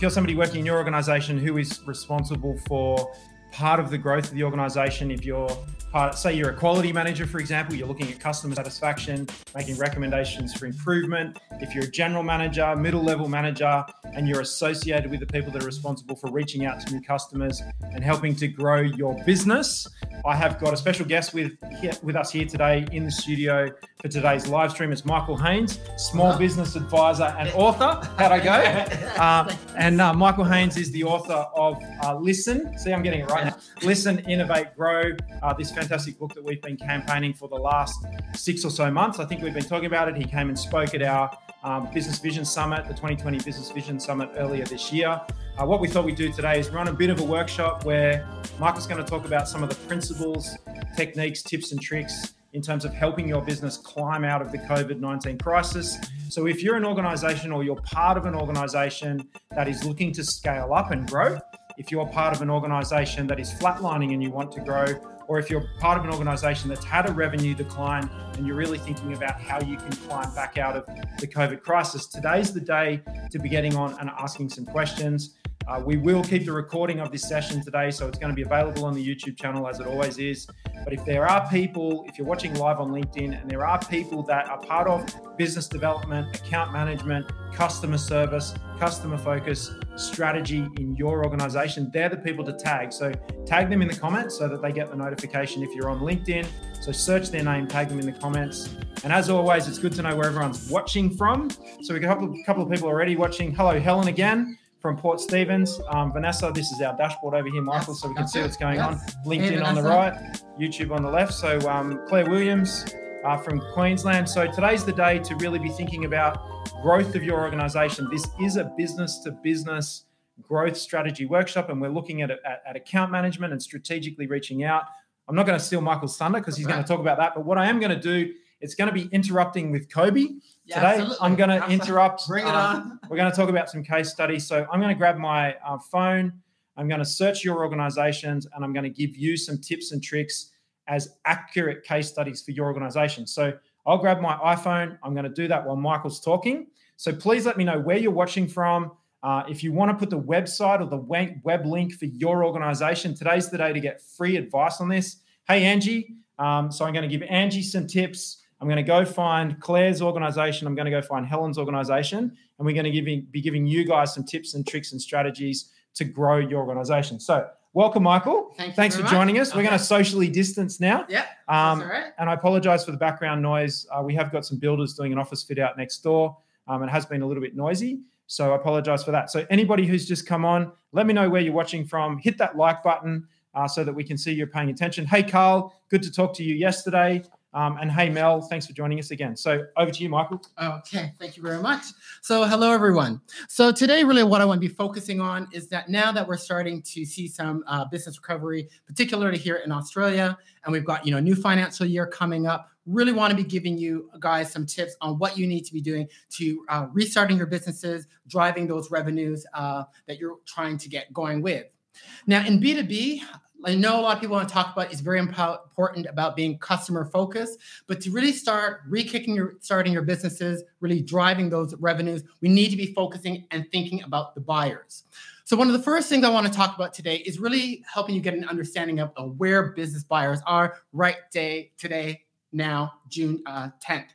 if you're somebody working in your organization who is responsible for part of the growth of the organization, if you're part, say you're a quality manager, for example, you're looking at customer satisfaction, making recommendations for improvement. If you're a general manager, middle level manager, and you're associated with the people that are responsible for reaching out to new customers and helping to grow your business, I have got a special guest with with us here today in the studio for today's live stream. It's Michael Haynes, small business advisor and author. How'd I go? Uh, and uh, Michael Haynes is the author of uh, Listen. See, I'm getting it right now. Listen, Innovate, Grow. Uh, this fantastic book that we've been campaigning for the last six or so months. I think we've been talking about it. He came and spoke at our um, Business Vision Summit, the 2020 Business Vision Summit earlier this year. Uh, what we thought we'd do today is run a bit of a workshop where Michael's going to talk about some of the principles, techniques, tips, and tricks in terms of helping your business climb out of the COVID 19 crisis. So, if you're an organization or you're part of an organization that is looking to scale up and grow, if you're part of an organization that is flatlining and you want to grow, or if you're part of an organization that's had a revenue decline and you're really thinking about how you can climb back out of the COVID crisis, today's the day to be getting on and asking some questions. Uh, we will keep the recording of this session today, so it's going to be available on the YouTube channel as it always is. But if there are people, if you're watching live on LinkedIn, and there are people that are part of business development, account management, customer service, customer focus, strategy in your organization, they're the people to tag. So tag them in the comments so that they get the notification if you're on LinkedIn. So search their name, tag them in the comments. And as always, it's good to know where everyone's watching from. So we got a couple, couple of people already watching. Hello, Helen again from Port Stephens. Um, Vanessa, this is our dashboard over here, Michael, so we can see what's going yes. on. LinkedIn hey, on the right, YouTube on the left. So um, Claire Williams uh, from Queensland. So today's the day to really be thinking about growth of your organization. This is a business to business growth strategy workshop, and we're looking at, at, at account management and strategically reaching out. I'm not going to steal Michael's thunder because he's right. going to talk about that, but what I am going to do it's going to be interrupting with Kobe. Yeah, Today, absolutely. I'm going to interrupt. Bring it um, on. we're going to talk about some case studies. So I'm going to grab my uh, phone. I'm going to search your organizations and I'm going to give you some tips and tricks as accurate case studies for your organization. So I'll grab my iPhone. I'm going to do that while Michael's talking. So please let me know where you're watching from. Uh, if you want to put the website or the web link for your organization, today's the day to get free advice on this. Hey, Angie. Um, so I'm going to give Angie some tips I'm going to go find Claire's organization. I'm going to go find Helen's organization, and we're going to give, be giving you guys some tips and tricks and strategies to grow your organization. So, welcome, Michael. Thank Thanks for much. joining us. Okay. We're going to socially distance now. Yeah. Um, And I apologize for the background noise. Uh, we have got some builders doing an office fit out next door. Um, it has been a little bit noisy. So I apologize for that. So anybody who's just come on, let me know where you're watching from. Hit that like button uh, so that we can see you're paying attention. Hey, Carl, good to talk to you yesterday. Um, and hey, Mel, thanks for joining us again. So over to you, Michael. Okay, thank you very much. So, hello, everyone. So, today, really, what I want to be focusing on is that now that we're starting to see some uh, business recovery, particularly here in Australia, and we've got you know new financial year coming up, really want to be giving you guys some tips on what you need to be doing to uh, restarting your businesses, driving those revenues uh, that you're trying to get going with. Now, in B2B, I know a lot of people want to talk about it's very important about being customer focused, but to really start re-kicking your starting your businesses, really driving those revenues, we need to be focusing and thinking about the buyers. So one of the first things I want to talk about today is really helping you get an understanding of, of where business buyers are right day today, now, June uh, 10th.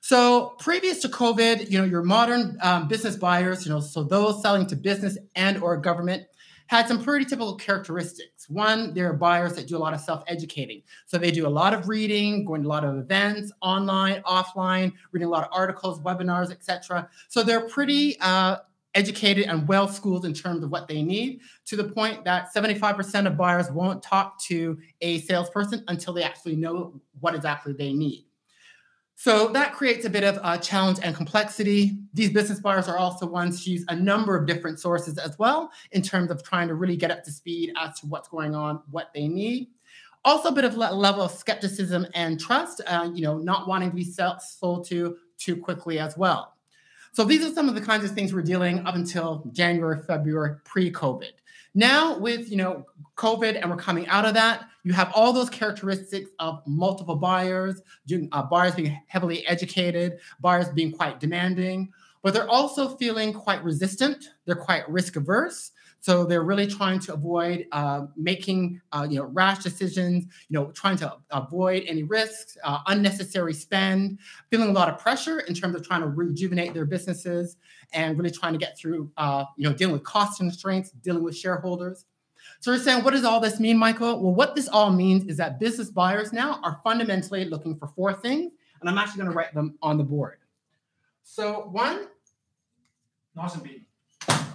So previous to COVID, you know, your modern um, business buyers, you know, so those selling to business and or government, had some pretty typical characteristics. One, there are buyers that do a lot of self-educating. So they do a lot of reading, going to a lot of events, online, offline, reading a lot of articles, webinars, etc. So they're pretty uh, educated and well schooled in terms of what they need to the point that 75% of buyers won't talk to a salesperson until they actually know what exactly they need. So that creates a bit of a challenge and complexity. These business buyers are also ones who use a number of different sources as well in terms of trying to really get up to speed as to what's going on, what they need. Also, a bit of level of skepticism and trust, uh, you know, not wanting to be sold to too quickly as well. So these are some of the kinds of things we're dealing up until January, February, pre-COVID. Now with you know COVID and we're coming out of that, you have all those characteristics of multiple buyers, uh, buyers being heavily educated, buyers being quite demanding. but they're also feeling quite resistant. They're quite risk averse. So they're really trying to avoid uh, making uh, you know rash decisions, you know, trying to avoid any risks, uh, unnecessary spend, feeling a lot of pressure in terms of trying to rejuvenate their businesses and really trying to get through uh, you know dealing with cost constraints, dealing with shareholders. So we're saying, what does all this mean, Michael? Well, what this all means is that business buyers now are fundamentally looking for four things, and I'm actually going to write them on the board. So one, nice and big.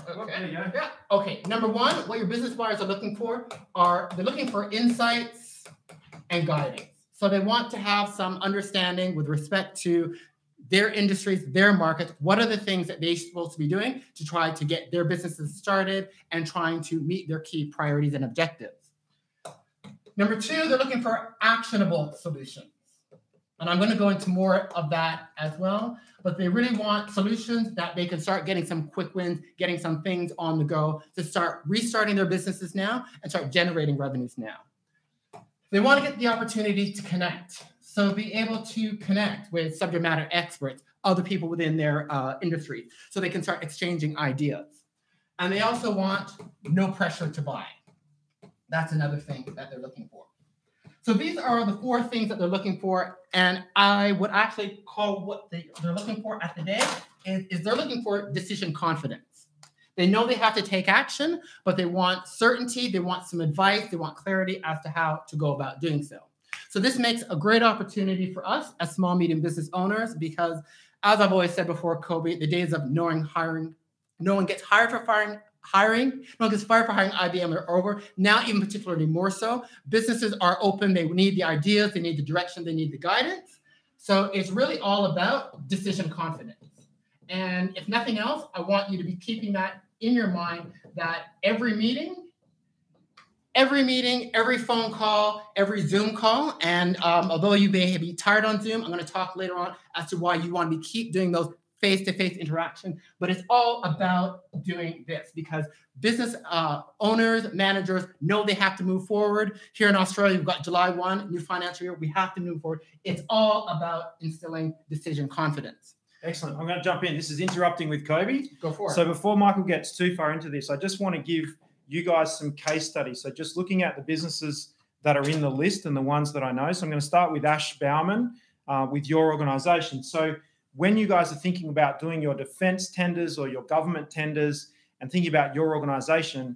Okay. Yeah. Okay. Number one, what your business buyers are looking for are they're looking for insights and guidance. So they want to have some understanding with respect to their industries, their markets. What are the things that they're supposed to be doing to try to get their businesses started and trying to meet their key priorities and objectives? Number two, they're looking for actionable solutions. And I'm going to go into more of that as well. But they really want solutions that they can start getting some quick wins, getting some things on the go to start restarting their businesses now and start generating revenues now. They want to get the opportunity to connect. So be able to connect with subject matter experts, other people within their uh, industry, so they can start exchanging ideas. And they also want no pressure to buy. That's another thing that they're looking for. So these are the four things that they're looking for. And I would actually call what they, they're looking for at the day is, is they're looking for decision confidence. They know they have to take action, but they want certainty, they want some advice, they want clarity as to how to go about doing so. So this makes a great opportunity for us as small medium business owners because as I've always said before Kobe, the days of knowing hiring, no one gets hired for firing hiring, no, because fire for hiring IBM are over. Now, even particularly more so, businesses are open. They need the ideas, they need the direction, they need the guidance. So it's really all about decision confidence. And if nothing else, I want you to be keeping that in your mind that every meeting, every meeting, every phone call, every Zoom call, and um, although you may be tired on Zoom, I'm going to talk later on as to why you want to keep doing those face-to-face interaction but it's all about doing this because business uh, owners managers know they have to move forward. Here in australia we've got july 1 new financial year we have to move forward. It's all about instilling decision confidence. Excellent. I'm going to jump in. This is interrupting with kobe. Go for it. So before michael gets too far into this i just want to give you guys some case studies. So just looking at the businesses that are in the list and the ones that i know. So i'm going to start with ash bauman uh, with your organization. So when you guys are thinking about doing your defense tenders or your government tenders and thinking about your organization,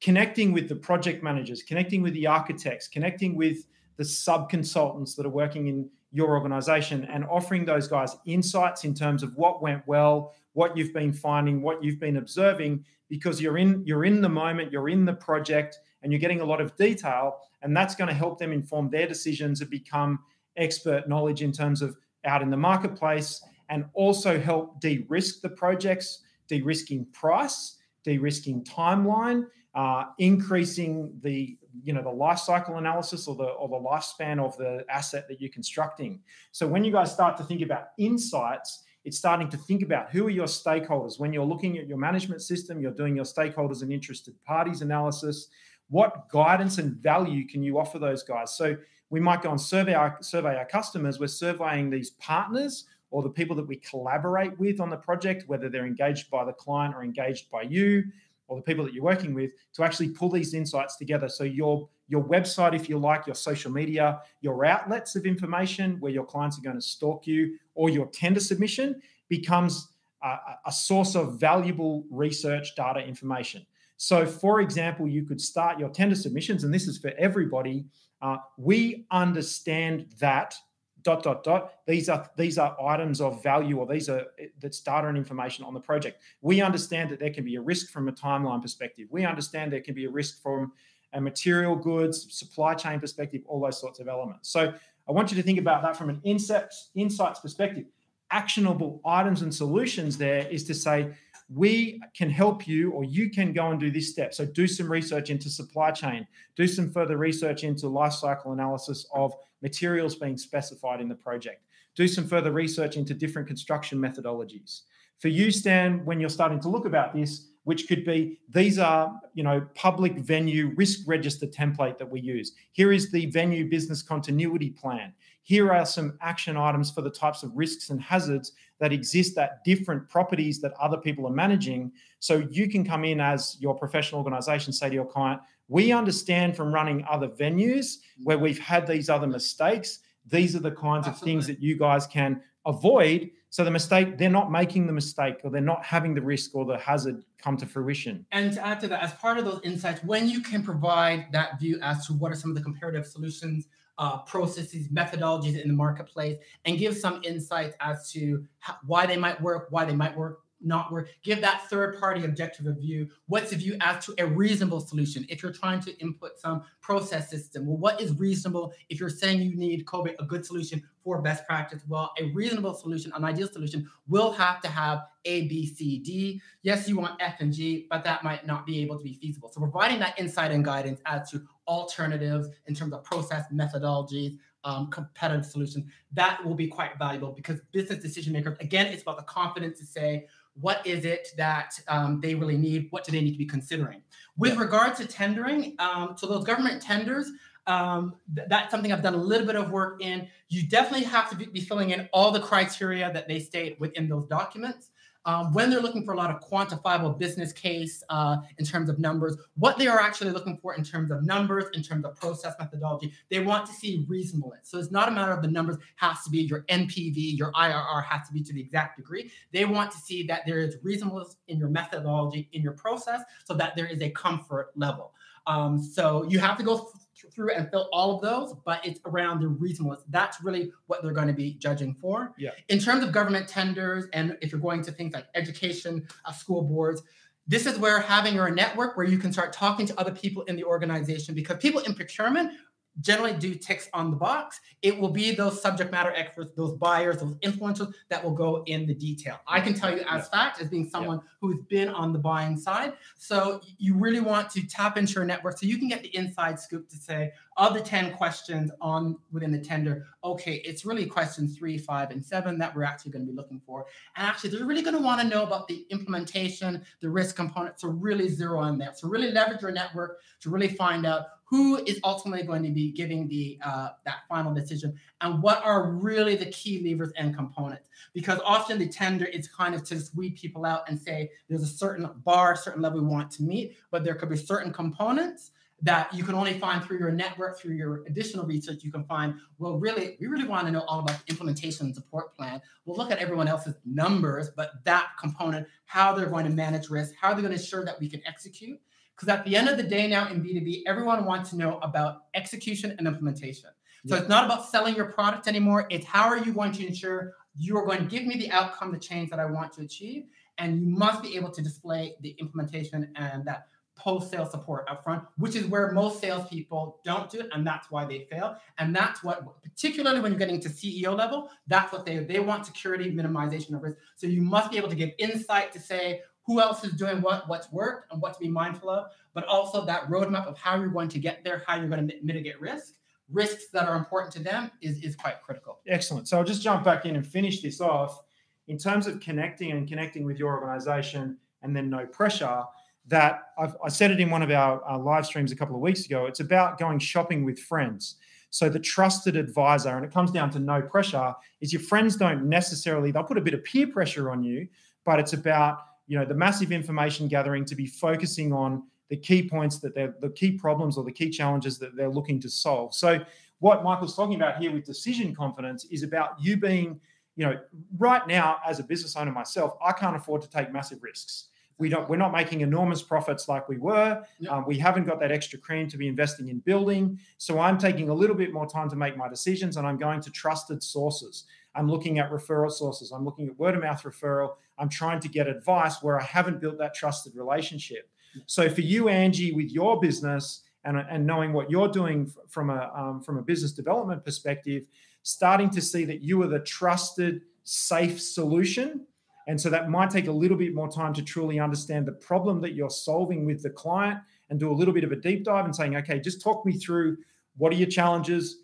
connecting with the project managers, connecting with the architects, connecting with the sub consultants that are working in your organization and offering those guys insights in terms of what went well, what you've been finding, what you've been observing because you're in you're in the moment, you're in the project and you're getting a lot of detail and that's going to help them inform their decisions and become expert knowledge in terms of out in the marketplace and also help de-risk the projects, de-risking price, de-risking timeline, uh, increasing the you know the life cycle analysis or the or the lifespan of the asset that you're constructing. So when you guys start to think about insights, it's starting to think about who are your stakeholders when you're looking at your management system, you're doing your stakeholders and interested parties analysis. What guidance and value can you offer those guys? So we might go and survey our survey our customers. We're surveying these partners or the people that we collaborate with on the project, whether they're engaged by the client or engaged by you or the people that you're working with, to actually pull these insights together. So your your website, if you like, your social media, your outlets of information where your clients are going to stalk you, or your tender submission becomes a, a source of valuable research data information. So, for example, you could start your tender submissions, and this is for everybody. Uh, we understand that dot dot dot. These are these are items of value or these are that's data and information on the project. We understand that there can be a risk from a timeline perspective. We understand there can be a risk from a material goods supply chain perspective all those sorts of elements. So i want you to think about that from an insights insights perspective. Actionable items and solutions there is to say we can help you or you can go and do this step. So do some research into supply chain. Do some further research into life cycle analysis of materials being specified in the project. Do some further research into different construction methodologies. For you stan when you're starting to look about this which could be these are you know public venue risk register template that we use. Here is the venue business continuity plan here are some action items for the types of risks and hazards that exist at different properties that other people are managing. So you can come in as your professional organization, say to your client, we understand from running other venues where we've had these other mistakes. These are the kinds Absolutely. of things that you guys can avoid. So the mistake, they're not making the mistake or they're not having the risk or the hazard come to fruition. And to add to that, as part of those insights, when you can provide that view as to what are some of the comparative solutions uh, processes, methodologies in the marketplace, and give some insights as to how, why they might work, why they might work not work. Give that third party objective review. What's the view as to a reasonable solution? If you're trying to input some process system, well, what is reasonable? If you're saying you need COVID, a good solution for best practice, well, a reasonable solution, an ideal solution will have to have A, B, C, D. Yes, you want F and G, but that might not be able to be feasible. So providing that insight and guidance as to alternatives in terms of process methodologies, um, competitive solutions, that will be quite valuable because business decision makers, again, it's about the confidence to say, what is it that um, they really need? What do they need to be considering? With yeah. regard to tendering, um, so those government tenders, um, th- that's something I've done a little bit of work in. You definitely have to be filling in all the criteria that they state within those documents um, when they're looking for a lot of quantifiable business case uh, in terms of numbers, what they are actually looking for in terms of numbers, in terms of process methodology, they want to see reasonableness. So it's not a matter of the numbers has to be your NPV, your IRR has to be to the exact degree. They want to see that there is reasonableness in your methodology, in your process, so that there is a comfort level. Um, so you have to go through and fill all of those, but it's around the reasonableness. That's really what they're going to be judging for. Yeah. In terms of government tenders, and if you're going to things like education, uh, school boards, this is where having your network where you can start talking to other people in the organization because people in procurement generally do ticks on the box. It will be those subject matter experts, those buyers, those influencers that will go in the detail. I can tell you as yeah. fact, as being someone yeah. who's been on the buying side. So you really want to tap into your network so you can get the inside scoop to say, of the 10 questions on within the tender, okay, it's really questions three, five, and seven that we're actually going to be looking for. And actually, they're really going to want to know about the implementation, the risk component. So really zero in there. So really leverage your network to really find out who is ultimately going to be giving the uh, that final decision and what are really the key levers and components. Because often the tender is kind of to just weed people out and say there's a certain bar certain level we want to meet but there could be certain components that you can only find through your network through your additional research you can find. Well really we really want to know all about the implementation and support plan. We'll look at everyone else's numbers but that component how they're going to manage risk how they're going to ensure that we can execute because at the end of the day, now in B2B, everyone wants to know about execution and implementation. So it's not about selling your product anymore. It's how are you going to ensure you are going to give me the outcome, the change that I want to achieve. And you must be able to display the implementation and that post-sale support upfront, which is where most salespeople don't do it, and that's why they fail. And that's what, particularly when you're getting to CEO level, that's what they they want security minimization of risk. So you must be able to give insight to say, who else is doing what, what's worked, and what to be mindful of, but also that roadmap of how you're going to get there, how you're going to mitigate risk. Risks that are important to them is, is quite critical. Excellent. So I'll just jump back in and finish this off. In terms of connecting and connecting with your organization and then no pressure, that I've, i said it in one of our, our live streams a couple of weeks ago. It's about going shopping with friends. So the trusted advisor, and it comes down to no pressure, is your friends don't necessarily, they'll put a bit of peer pressure on you, but it's about you know the massive information gathering to be focusing on the key points that they're the key problems or the key challenges that they're looking to solve so what michael's talking about here with decision confidence is about you being you know right now as a business owner myself i can't afford to take massive risks we don't we're not making enormous profits like we were yep. um, we haven't got that extra cream to be investing in building so i'm taking a little bit more time to make my decisions and i'm going to trusted sources I'm looking at referral sources. I'm looking at word of mouth referral. I'm trying to get advice where I haven't built that trusted relationship. So for you, Angie, with your business and, and knowing what you're doing from a um, from a business development perspective, starting to see that you are the trusted, safe solution. And so that might take a little bit more time to truly understand the problem that you're solving with the client and do a little bit of a deep dive and saying, okay, just talk me through what are your challenges?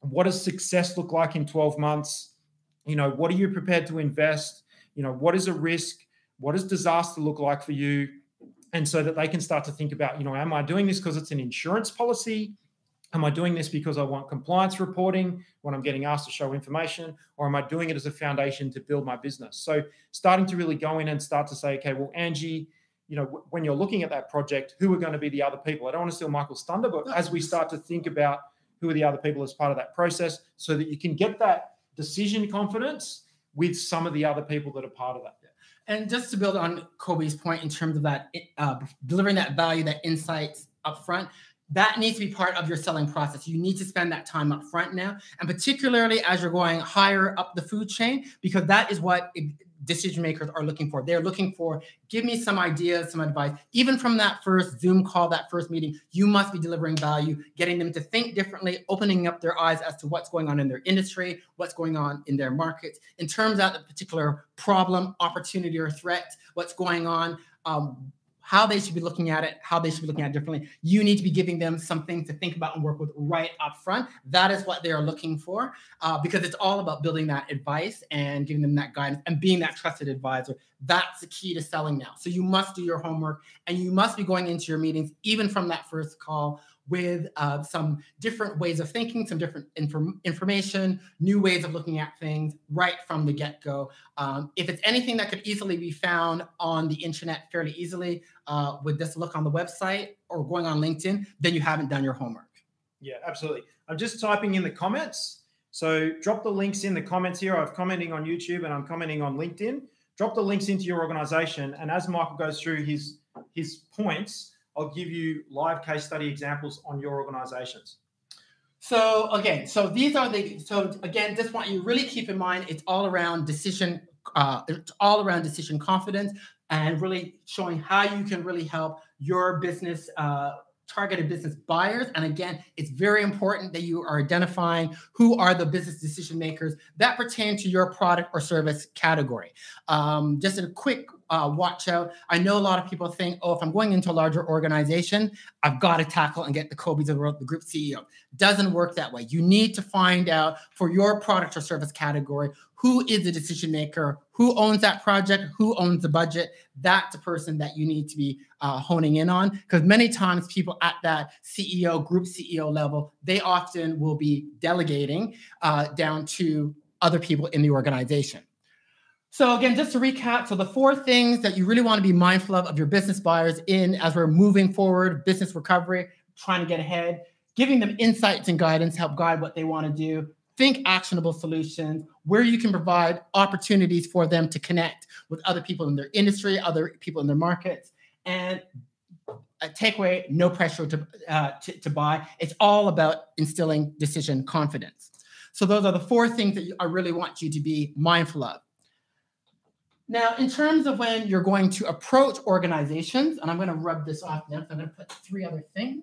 What does success look like in 12 months? you know what are you prepared to invest you know what is a risk what does disaster look like for you and so that they can start to think about you know am i doing this because it's an insurance policy Am I doing this because I want compliance reporting when I'm getting asked to show information, or am I doing it as a foundation to build my business? So, starting to really go in and start to say, okay, well, Angie, you know, when you're looking at that project, who are going to be the other people? I don't want to steal Michael's thunder, but as we start to think about who are the other people as part of that process, so that you can get that decision confidence with some of the other people that are part of that. And just to build on Kobe's point in terms of that, uh, delivering that value, that insights up front, that needs to be part of your selling process. You need to spend that time up front now, and particularly as you're going higher up the food chain, because that is what decision makers are looking for. They're looking for, give me some ideas, some advice. Even from that first Zoom call, that first meeting, you must be delivering value, getting them to think differently, opening up their eyes as to what's going on in their industry, what's going on in their markets, in terms of the particular problem, opportunity, or threat, what's going on. Um, how they should be looking at it, how they should be looking at it differently. You need to be giving them something to think about and work with right up front. That is what they are looking for uh, because it's all about building that advice and giving them that guidance and being that trusted advisor. That's the key to selling now. So you must do your homework and you must be going into your meetings, even from that first call, with uh, some different ways of thinking, some different inform- information, new ways of looking at things right from the get go. Um, if it's anything that could easily be found on the internet fairly easily uh, with this look on the website or going on LinkedIn, then you haven't done your homework. Yeah, absolutely. I'm just typing in the comments. So drop the links in the comments here. I'm commenting on YouTube and I'm commenting on LinkedIn. Drop the links into your organization. And as Michael goes through his his points, I'll give you live case study examples on your organizations. So again, so these are the so again, just want you really keep in mind it's all around decision, uh, it's all around decision confidence and really showing how you can really help your business uh, targeted business buyers. And again, it's very important that you are identifying who are the business decision makers that pertain to your product or service category. Um, just a quick uh, watch out. I know a lot of people think, oh, if I'm going into a larger organization, I've got to tackle and get the Kobe's of the world, the group CEO. Doesn't work that way. You need to find out for your product or service category who is the decision maker, who owns that project, who owns the budget. That's the person that you need to be uh, honing in on. Because many times people at that CEO, group CEO level, they often will be delegating uh, down to other people in the organization. So again, just to recap, so the four things that you really want to be mindful of of your business buyers in as we're moving forward, business recovery, trying to get ahead, giving them insights and guidance, help guide what they want to do, think actionable solutions where you can provide opportunities for them to connect with other people in their industry, other people in their markets, and a takeaway, no pressure to, uh, to, to buy. It's all about instilling decision confidence. So those are the four things that I really want you to be mindful of. Now, in terms of when you're going to approach organizations, and I'm going to rub this off now, so I'm going to put three other things.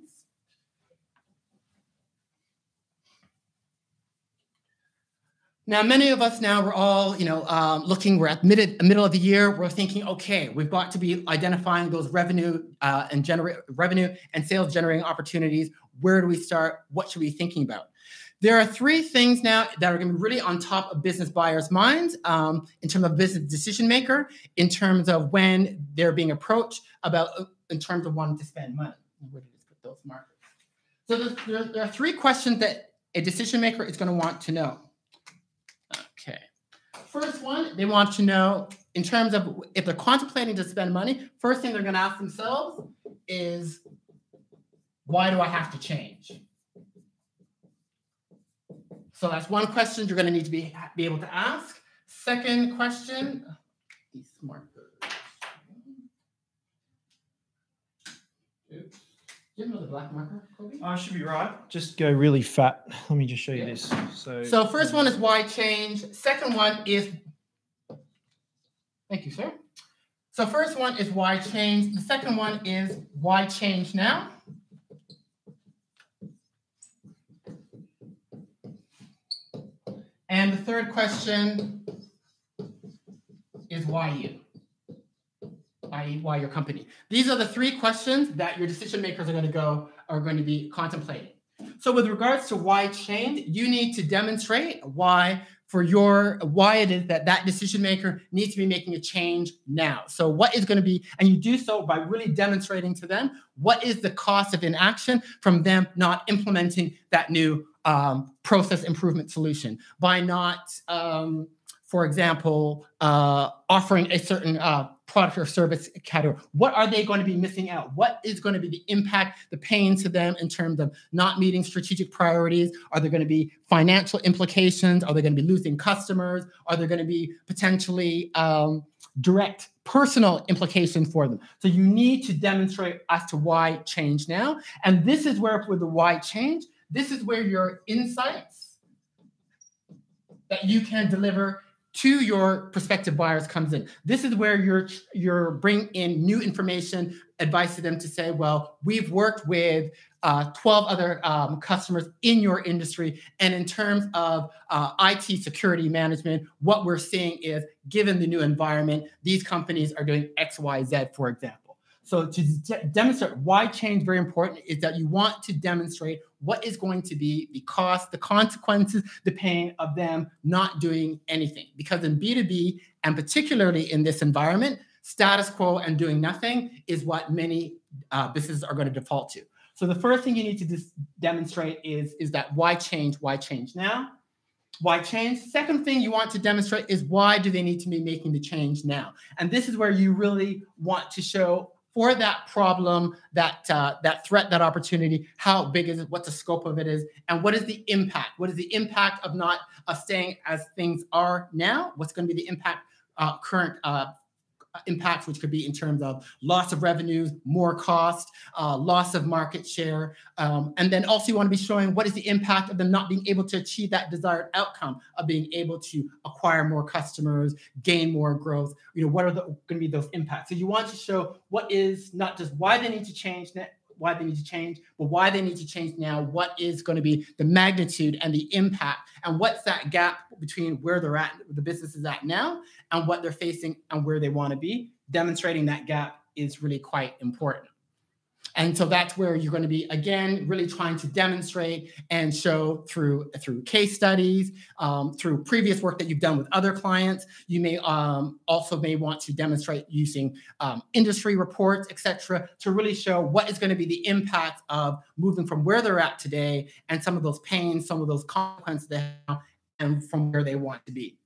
Now, many of us now we're all, you know, um, looking. We're at mid middle of the year. We're thinking, okay, we've got to be identifying those revenue uh, and generate revenue and sales generating opportunities. Where do we start? What should we be thinking about? There are three things now that are going to be really on top of business buyers' minds um, in terms of business decision maker, in terms of when they're being approached about, uh, in terms of wanting to spend money. Where did put those markers? So there, there are three questions that a decision maker is going to want to know. Okay. First one, they want to know in terms of if they're contemplating to spend money, first thing they're going to ask themselves is, why do I have to change? So that's one question you're going to need to be, be able to ask. Second question, uh, these markers. Do you know the black marker, Kobe? I should be right. Just go really fat. Let me just show you Yeah. this. So, So first one is why change. Second one is, thank you, sir. So first one is why change. The second one is why change now. And the third question is why you? Why, why your company? These are the three questions that your decision makers are going to go are going to be contemplating. So with regards to why change, you need to demonstrate why for your why it is that that decision maker needs to be making a change now. So what is going to be, and you do so by really demonstrating to them what is the cost of inaction from them not implementing that new um, process improvement solution by not, um, for example, uh, offering a certain uh, product or service category. What are they going to be missing out? What is going to be the impact, the pain to them in terms of not meeting strategic priorities? Are there going to be financial implications? Are they going to be losing customers? Are there going to be potentially um, direct personal implications for them? So you need to demonstrate as to why change now. And this is where, with the why change, this is where your insights that you can deliver to your prospective buyers comes in. This is where you're you're bringing in new information, advice to them to say, well, we've worked with uh, 12 other um, customers in your industry, and in terms of uh, IT security management, what we're seeing is, given the new environment, these companies are doing X, Y, Z, for example. So to de- demonstrate why change very important is that you want to demonstrate what is going to be the cost, the consequences, the pain of them not doing anything. Because in B2B, and particularly in this environment, status quo and doing nothing is what many uh, businesses are going to default to. So the first thing you need to dis- demonstrate is, is that why change, why change now? Why change? Second thing you want to demonstrate is why do they need to be making the change now? And this is where you really want to show for that problem, that uh, that threat, that opportunity, how big is it? What the scope of it is, and what is the impact? What is the impact of not uh, staying as things are now? What's going to be the impact uh, current uh, impacts, which could be in terms of loss of revenues, more cost, uh, loss of market share. Um, and then also you want to be showing what is the impact of them not being able to achieve that desired outcome of being able to acquire more customers, gain more growth. You know, what are going to be those impacts? So you want to show what is not just why they need to change why they need to change, but why they need to change now, what is going to be the magnitude and the impact, and what's that gap between where they're at, the business is at now, and what they're facing and where they want to be. Demonstrating that gap is really quite important. And so that's where you're going to be again, really trying to demonstrate and show through through case studies, um, through previous work that you've done with other clients. You may um, also may want to demonstrate using um, industry reports, etc., to really show what is going to be the impact of moving from where they're at today and some of those pains, some of those consequences they have, and from where they want to be.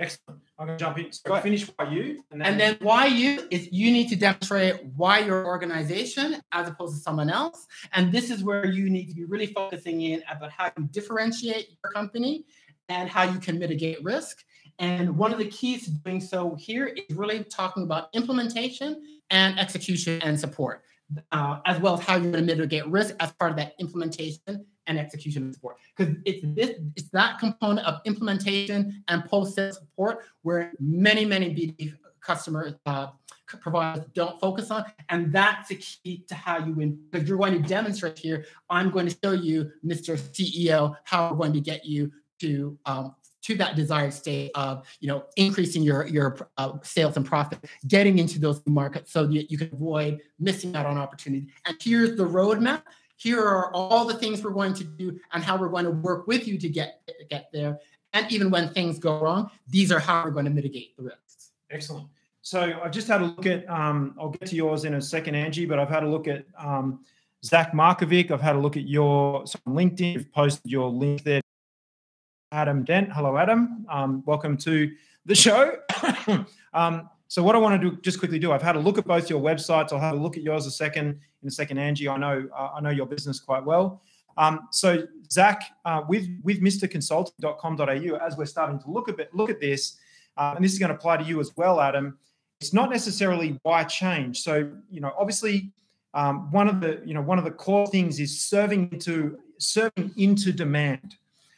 Excellent. I'm going to jump in. So finish why you. And then, and then why you is you need to demonstrate why your organization as opposed to someone else. And this is where you need to be really focusing in about how you differentiate your company and how you can mitigate risk. And one of the keys to doing so here is really talking about implementation and execution and support, uh, as well as how you're going to mitigate risk as part of that implementation and execution support. Because it's this, it's that component of implementation and post-sale support where many, many BD customers uh, providers don't focus on. And that's the key to how you win. Because you're going to demonstrate here, I'm going to show you, Mr. CEO, how we're going to get you to um, to that desired state of you know increasing your your uh, sales and profit getting into those markets so that you can avoid missing out on opportunity and here's the roadmap here are all the things we're going to do and how we're going to work with you to get get there. And even when things go wrong, these are how we're going to mitigate the risks. Excellent. So I've just had a look at. Um, I'll get to yours in a second, Angie. But I've had a look at um, Zach Markovic. I've had a look at your so LinkedIn. You've posted your link there. Adam Dent. Hello, Adam. Um, welcome to the show. um, so what I want to do, just quickly do, I've had a look at both your websites. I'll have a look at yours a second in a second, Angie. I know uh, I know your business quite well. Um, so Zach, uh, with with MrConsulting.com.au, as we're starting to look a bit look at this, uh, and this is going to apply to you as well, Adam. It's not necessarily why change. So you know, obviously, um, one of the you know one of the core things is serving into serving into demand.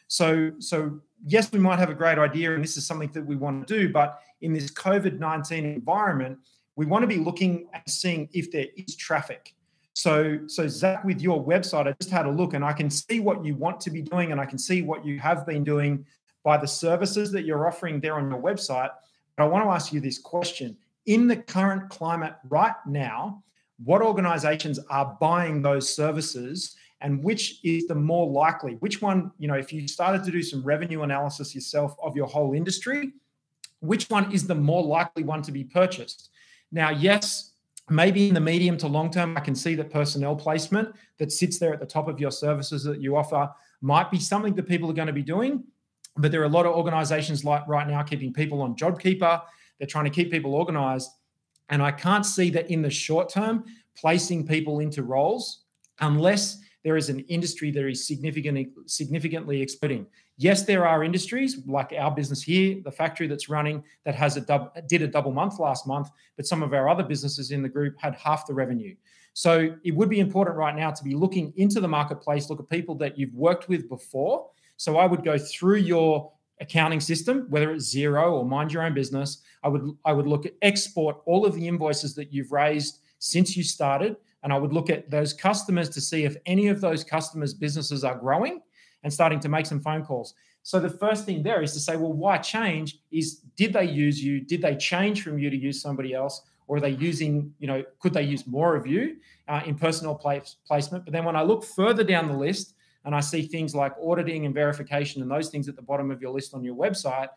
So so yes, we might have a great idea, and this is something that we want to do, but in this COVID 19 environment, we want to be looking and seeing if there is traffic. So, so Zach, with your website, I just had a look and I can see what you want to be doing and I can see what you have been doing by the services that you're offering there on your website. But I want to ask you this question. In the current climate right now, what organizations are buying those services and which is the more likely? Which one you know if you started to do some revenue analysis yourself of your whole industry which one is the more likely one to be purchased? Now yes maybe in the medium to long term i can see that personnel placement that sits there at the top of your services that you offer might be something that people are going to be doing but there are a lot of organizations like right now keeping people on jobkeeper. They're trying to keep people organized. And i can't see that in the short term placing people into roles unless there is an industry that is significantly significantly exploding. Yes, there are industries like our business here, the factory that's running that has a dub, did a double month last month, but some of our other businesses in the group had half the revenue. So it would be important right now to be looking into the marketplace, look at people that you've worked with before. So I would go through your accounting system, whether it's Xero or mind your own business. I would I would look at export all of the invoices that you've raised since you started and I would look at those customers to see if any of those customers' businesses are growing and starting to make some phone calls. So the first thing there is to say, well, why change? Is did they use you? Did they change from you to use somebody else? Or are they using, you know, could they use more of you uh, in personal place, placement? But then when I look further down the list and I see things like auditing and verification and those things at the bottom of your list on your website,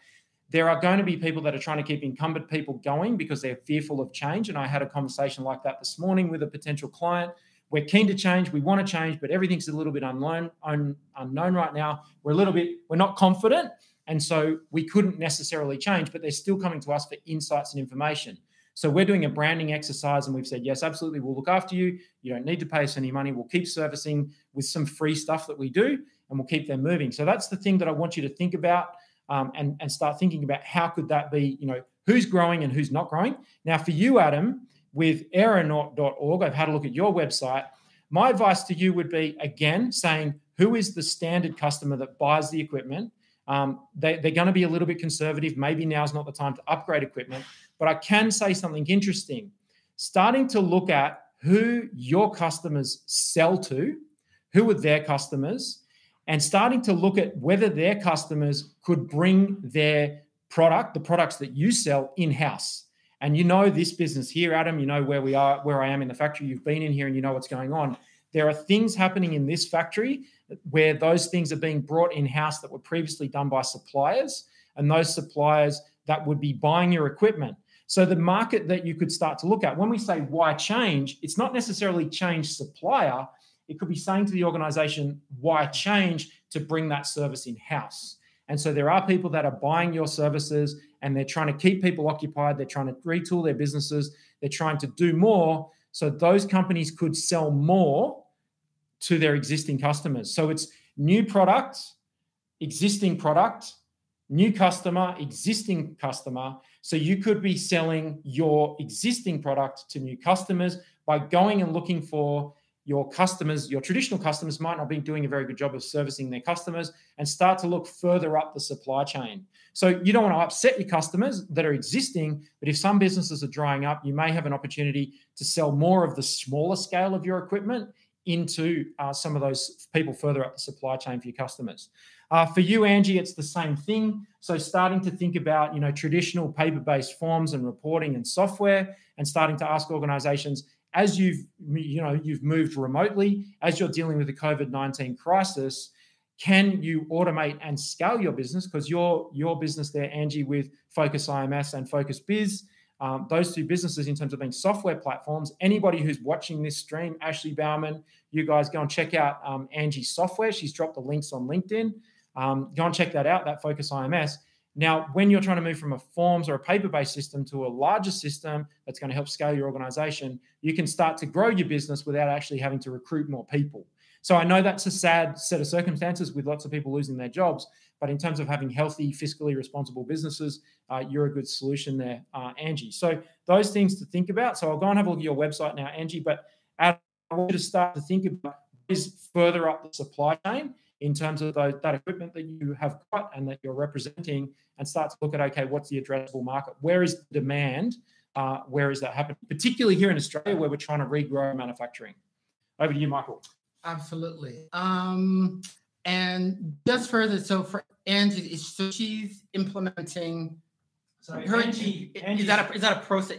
there are going to be people that are trying to keep incumbent people going because they're fearful of change. And I had a conversation like that this morning with a potential client. We're keen to change, we want to change, but everything's a little bit unknown, un, unknown right now. We're a little bit, we're not confident. And so we couldn't necessarily change, but they're still coming to us for insights and information. So we're doing a branding exercise and we've said, yes, absolutely, we'll look after you. You don't need to pay us any money. We'll keep servicing with some free stuff that we do and we'll keep them moving. So that's the thing that I want you to think about um, and, and start thinking about how could that be, you know, who's growing and who's not growing. Now, for you, Adam, with aeronaut.org, I've had a look at your website. My advice to you would be again saying who is the standard customer that buys the equipment. Um, they, they're going to be a little bit conservative. Maybe now's not the time to upgrade equipment, but I can say something interesting. Starting to look at who your customers sell to, who are their customers, and starting to look at whether their customers could bring their product, the products that you sell, in house. And you know this business here, Adam, you know where we are, where I am in the factory. You've been in here and you know what's going on. There are things happening in this factory where those things are being brought in house that were previously done by suppliers, and those suppliers that would be buying your equipment. So the market that you could start to look at when we say why change, it's not necessarily change supplier, it could be saying to the organization, why change to bring that service in house? And so there are people that are buying your services and they're trying to keep people occupied. They're trying to retool their businesses. They're trying to do more. So those companies could sell more to their existing customers. So it's new product, existing product, new customer, existing customer. So you could be selling your existing product to new customers by going and looking for your customers, your traditional customers might not be doing a very good job of servicing their customers and start to look further up the supply chain. So you don't want to upset your customers that are existing, but if some businesses are drying up, you may have an opportunity to sell more of the smaller scale of your equipment into uh, some of those people further up the supply chain for your customers. Uh, for you, Angie, it's the same thing. So starting to think about you know traditional paper-based forms and reporting and software, and starting to ask organisations as you've you know you've moved remotely, as you're dealing with the COVID nineteen crisis, can you automate and scale your business? Because your your business there, Angie, with Focus IMS and Focus Biz, um, those two businesses in terms of being software platforms. Anybody who's watching this stream, Ashley Bauman, you guys go and check out um, Angie's software. She's dropped the links on LinkedIn. Um, go and check that out. That Focus IMS. Now, when you're trying to move from a forms or a paper based system to a larger system that's going to help scale your organization, you can start to grow your business without actually having to recruit more people. So I know that's a sad set of circumstances with lots of people losing their jobs, but in terms of having healthy, fiscally responsible businesses, uh, you're a good solution there, uh, Angie. So those things to think about. So I'll go and have a look at your website now, Angie, but I want you to start to think about is further up the supply chain in terms of those, that equipment that you have got and that you're representing and start to look at okay what's the addressable market? Where is the demand? Uh, where is that happening? Particularly here in australia where we're trying to regrow manufacturing. Over to you michael. Absolutely. Um, and just further so for angie so she's implementing Sorry, her, Angie, is that a, is that a process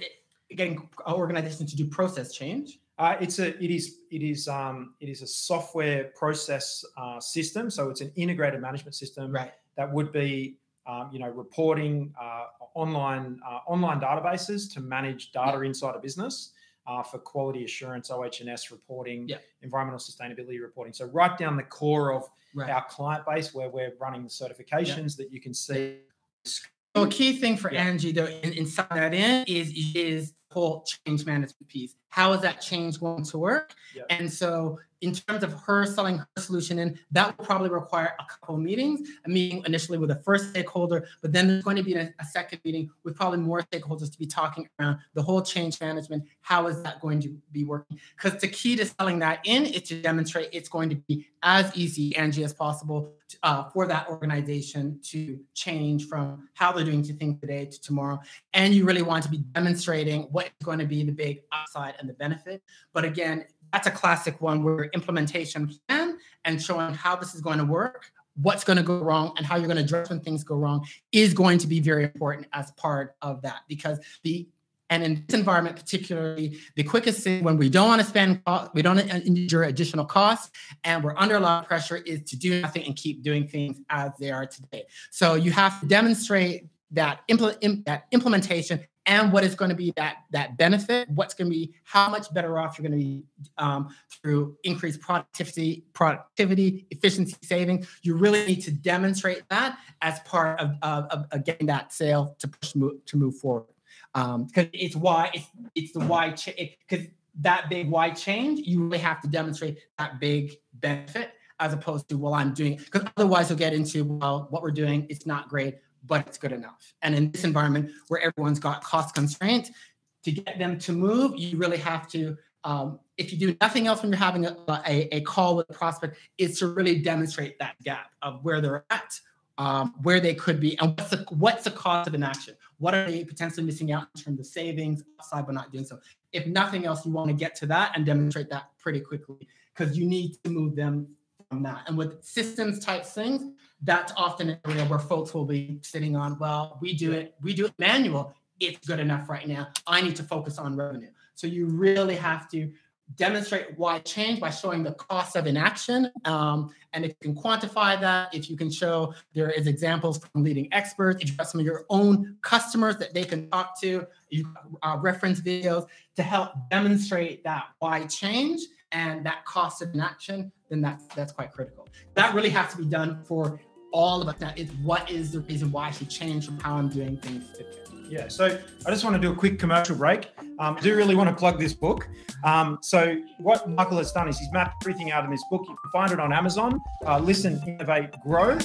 getting organizations to do process change Uh, it's a it is it is um, it is a software process uh, system. So it's an integrated management system Right. that would be um, you know reporting uh, online uh, online databases to manage data inside a business uh, for quality assurance, OH&S reporting, Yeah. environmental sustainability reporting. So right down the core of Right. our client base where we're running the certifications that you can see. So a key thing for. Angie though in, inside that in is is whole change management piece. How is that change going to work? Yeah. And so in terms of her selling her solution in, that will probably require a couple of meetings, a meeting initially with the first stakeholder, but then there's going to be a, a second meeting with probably more stakeholders to be talking around the whole change management. How is that going to be working? Because the key to selling that in is to demonstrate it's going to be as easy, Angie, as possible uh, for that organization to change from how they're doing to things today to tomorrow. And you really want to be demonstrating what is going to be the big upside and the benefit. But again, that's a classic one where implementation plan and showing how this is going to work, what's going to go wrong, and how you're going to address when things go wrong is going to be very important as part of that because the and in this environment, particularly, the quickest thing when we don't want to spend, we don't endure additional costs, and we're under a lot of pressure, is to do nothing and keep doing things as they are today. So you have to demonstrate that, impl- that implementation and what is going to be that that benefit. What's going to be how much better off you're going to be um, through increased productivity, productivity, efficiency saving You really need to demonstrate that as part of, of, of- getting that sale to push move, to move forward because it's why it's it's the why because that big why change you really have to demonstrate that big benefit as opposed to well i'm doing because otherwise you'll get into well what we're doing it's not great but it's good enough and in this environment where everyone's got cost constraints to get them to move you really have to um, if you do nothing else when you're having a, a, a call with a prospect is to really demonstrate that gap of where they're at um, where they could be, and what's the what's the cost of inaction? What are they potentially missing out in terms of savings upside by not doing so? If nothing else, you want to get to that and demonstrate that pretty quickly because you need to move them from that. And with systems type things, that's often an area where folks will be sitting on. Well, we do it, we do it manual. It's good enough right now. I need to focus on revenue. So you really have to demonstrate why change by showing the cost of inaction. Um, and if you can quantify that, if you can show there is examples from leading experts, if you have some of your own customers that they can talk to, you uh, reference videos to help demonstrate that why change and that cost of inaction, then that's that's quite critical. That really has to be done for all of us. Now, is what is the reason why I should change from how I'm doing things? Yeah, so I just want to do a quick commercial break. Um, I do really want to plug this book. Um, so what Michael has done is he's mapped everything out in this book. You can find it on Amazon. Uh, Listen, Innovate, Grow.